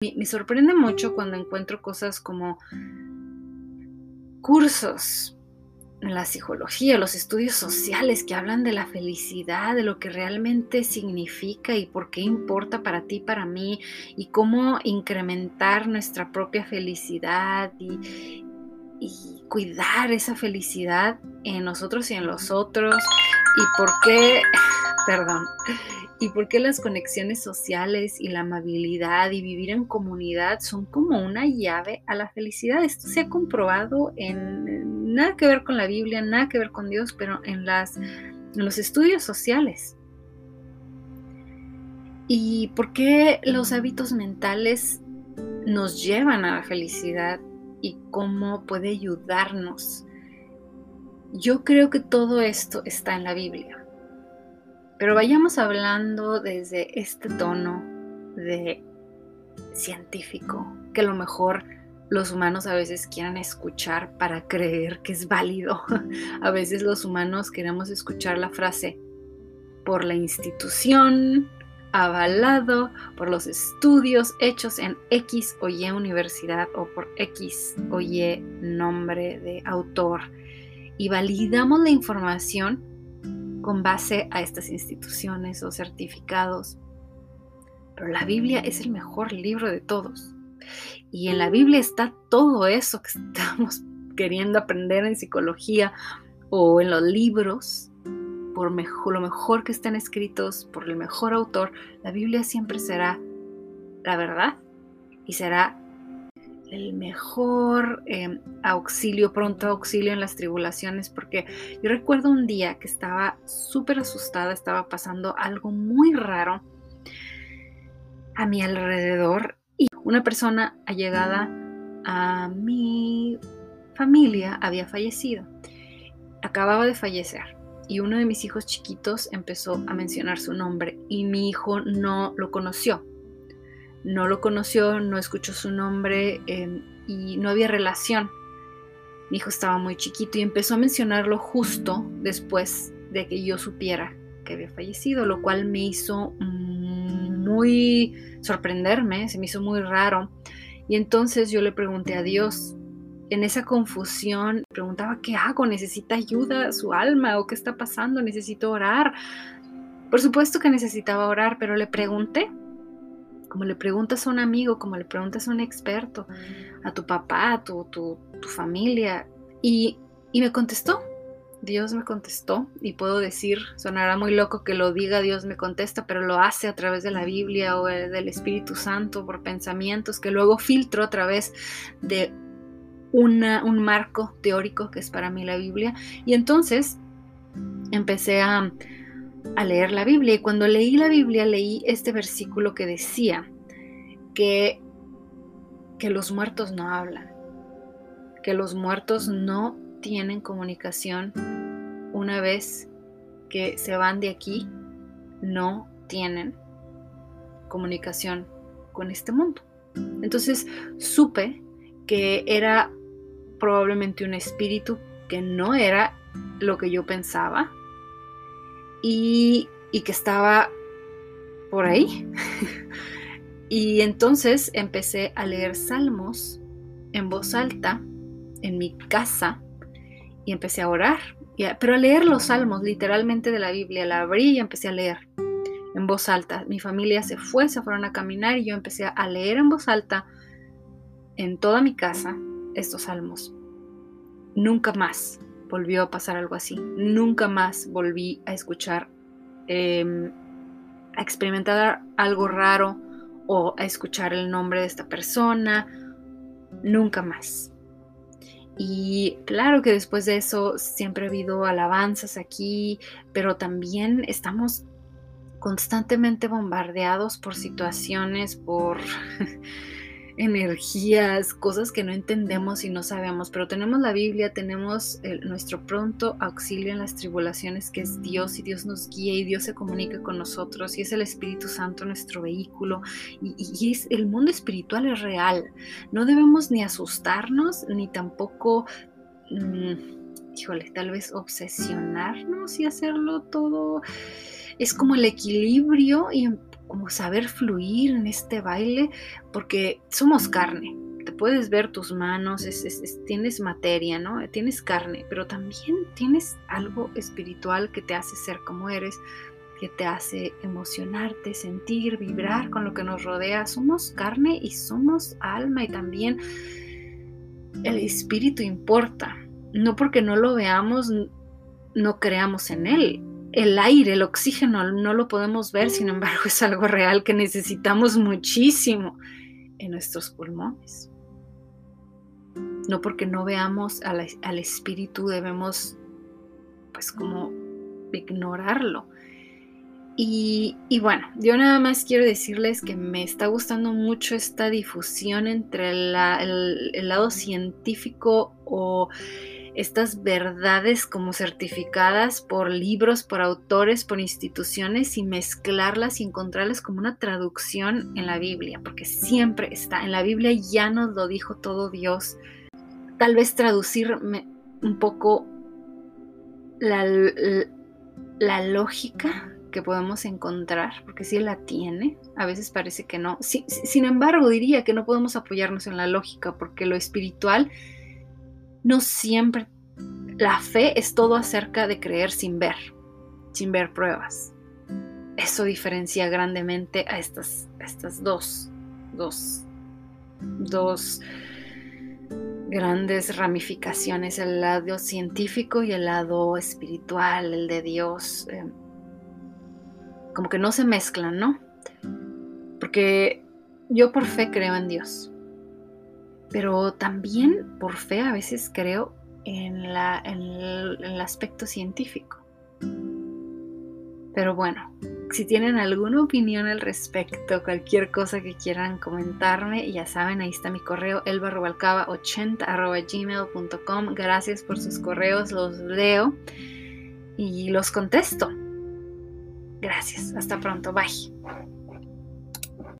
Me, sorprende mucho cuando encuentro cosas como cursos la psicología, los estudios sociales que hablan de la felicidad, de lo que realmente significa y por qué importa para ti, para mí, y cómo incrementar nuestra propia felicidad y cuidar esa felicidad en nosotros y en los otros, y por qué, perdón, y por qué las conexiones sociales y la amabilidad y vivir en comunidad son como una llave a la felicidad. Esto se ha comprobado en nada que ver con la Biblia, nada que ver con Dios, pero en, las, en los estudios sociales. ¿Y por qué los hábitos mentales nos llevan a la felicidad y cómo puede ayudarnos? Yo creo que todo esto está en la Biblia. Pero vayamos hablando desde este tono de científico, que a lo mejor los humanos a veces quieran escuchar para creer que es válido. A veces los humanos queremos escuchar la frase por la institución, avalado por los estudios hechos en X o Y universidad o por X o Y nombre de autor. Y validamos la información con base a estas instituciones o certificados. Pero la Biblia es el mejor libro de todos. Y en la Biblia está todo eso que estamos queriendo aprender en psicología o en los libros, por lo mejor que están escritos, por el mejor autor, la Biblia siempre será la verdad y será el mejor em, auxilio, pronto auxilio en las tribulaciones, porque yo recuerdo un día que estaba súper asustada, estaba pasando algo muy raro a mi alrededor y una persona allegada a mi familia había fallecido. Acababa de fallecer y uno de mis hijos chiquitos empezó a mencionar su nombre y mi hijo no lo conoció no lo conoció, no escuchó su nombre em, y no había relación. Mi hijo estaba muy chiquito y empezó a mencionarlo justo después de que yo supiera que había fallecido, lo cual me hizo muy sorprenderme, se me hizo muy raro. Y entonces yo le pregunté a Dios, en esa confusión, preguntaba, ¿qué hago? ¿Necesita ayuda su alma o qué está pasando? Necesito orar. Por supuesto que necesitaba orar, pero le pregunté como le preguntas a un amigo, como le preguntas a un experto, a tu papá, a tu, familia. Y, me contestó, Dios me contestó y puedo decir, sonará muy loco que lo diga Dios me contesta, pero lo hace a través de la Biblia o del Espíritu Santo por pensamientos que luego filtro a través de un marco teórico que es para mí la Biblia. Y entonces empecé a, a leer la Biblia y cuando leí la Biblia leí este versículo que decía que, que los muertos no hablan, que los muertos no tienen comunicación una vez que se van de aquí, no tienen comunicación con este mundo. Entonces supe que era probablemente un espíritu que no era lo que yo pensaba, y, que estaba por ahí. y entonces empecé a leer salmos en voz alta en mi casa y empecé a orar, pero a leer los salmos literalmente de la Biblia, la abrí y empecé a leer en voz alta. Mi familia se fue, se fueron a caminar y yo empecé a leer en voz alta en toda mi casa estos salmos. Nunca más volvió a pasar algo así. Nunca más volví a escuchar, em, a experimentar algo raro o a escuchar el nombre de esta persona. Nunca más. Y claro que después de eso siempre ha habido alabanzas aquí, pero también estamos constantemente bombardeados por situaciones, por energías, cosas que no entendemos y no sabemos, pero tenemos la Biblia, tenemos nuestro pronto auxilio en las tribulaciones, que es Dios, y Dios nos guía y Dios se comunica con nosotros, y es el Espíritu Santo nuestro vehículo, y, es, el mundo espiritual es real. No debemos ni asustarnos, ni tampoco... Mm, híjole, tal vez obsesionarnos y hacerlo todo. Es como el equilibrio y como saber fluir en este baile, porque somos carne. Te puedes ver tus manos, tienes materia, ¿no? Tienes carne, pero también tienes algo espiritual que te hace ser como eres, que te hace emocionarte, sentir, vibrar con lo que nos rodea. Somos carne y somos alma y también el espíritu importa. No porque no lo veamos, no creamos en él el aire, el oxígeno, no lo podemos ver, sin embargo es algo real que necesitamos muchísimo en nuestros pulmones. No porque no veamos al, espíritu debemos pues como ignorarlo. Y, bueno, yo nada más quiero decirles que me está gustando mucho esta difusión entre el lado científico o estas verdades como certificadas por libros, por autores, por instituciones y mezclarlas y encontrarlas como una traducción en la Biblia, porque siempre está, en la Biblia ya nos lo dijo todo Dios. Tal vez traducirme un poco la, la, lógica que podemos encontrar, porque sí la tiene, a veces parece que no. sin embargo, diría que no podemos apoyarnos en la lógica, porque lo espiritual no siempre la fe es todo acerca de creer sin ver, sin ver pruebas. Eso diferencia grandemente a estas, estas dos, dos, dos grandes ramificaciones, el lado científico y el lado espiritual, el de Dios. Eh, como que no se mezclan, ¿no? Porque yo por fe creo en Dios pero también por fe a veces creo en, el, aspecto científico. Pero bueno, si tienen alguna opinión al respecto, cualquier cosa que quieran comentarme, ya saben, ahí está mi correo elbarrubalcaba80 Gracias por sus correos, los leo y los contesto. Gracias, hasta pronto, bye.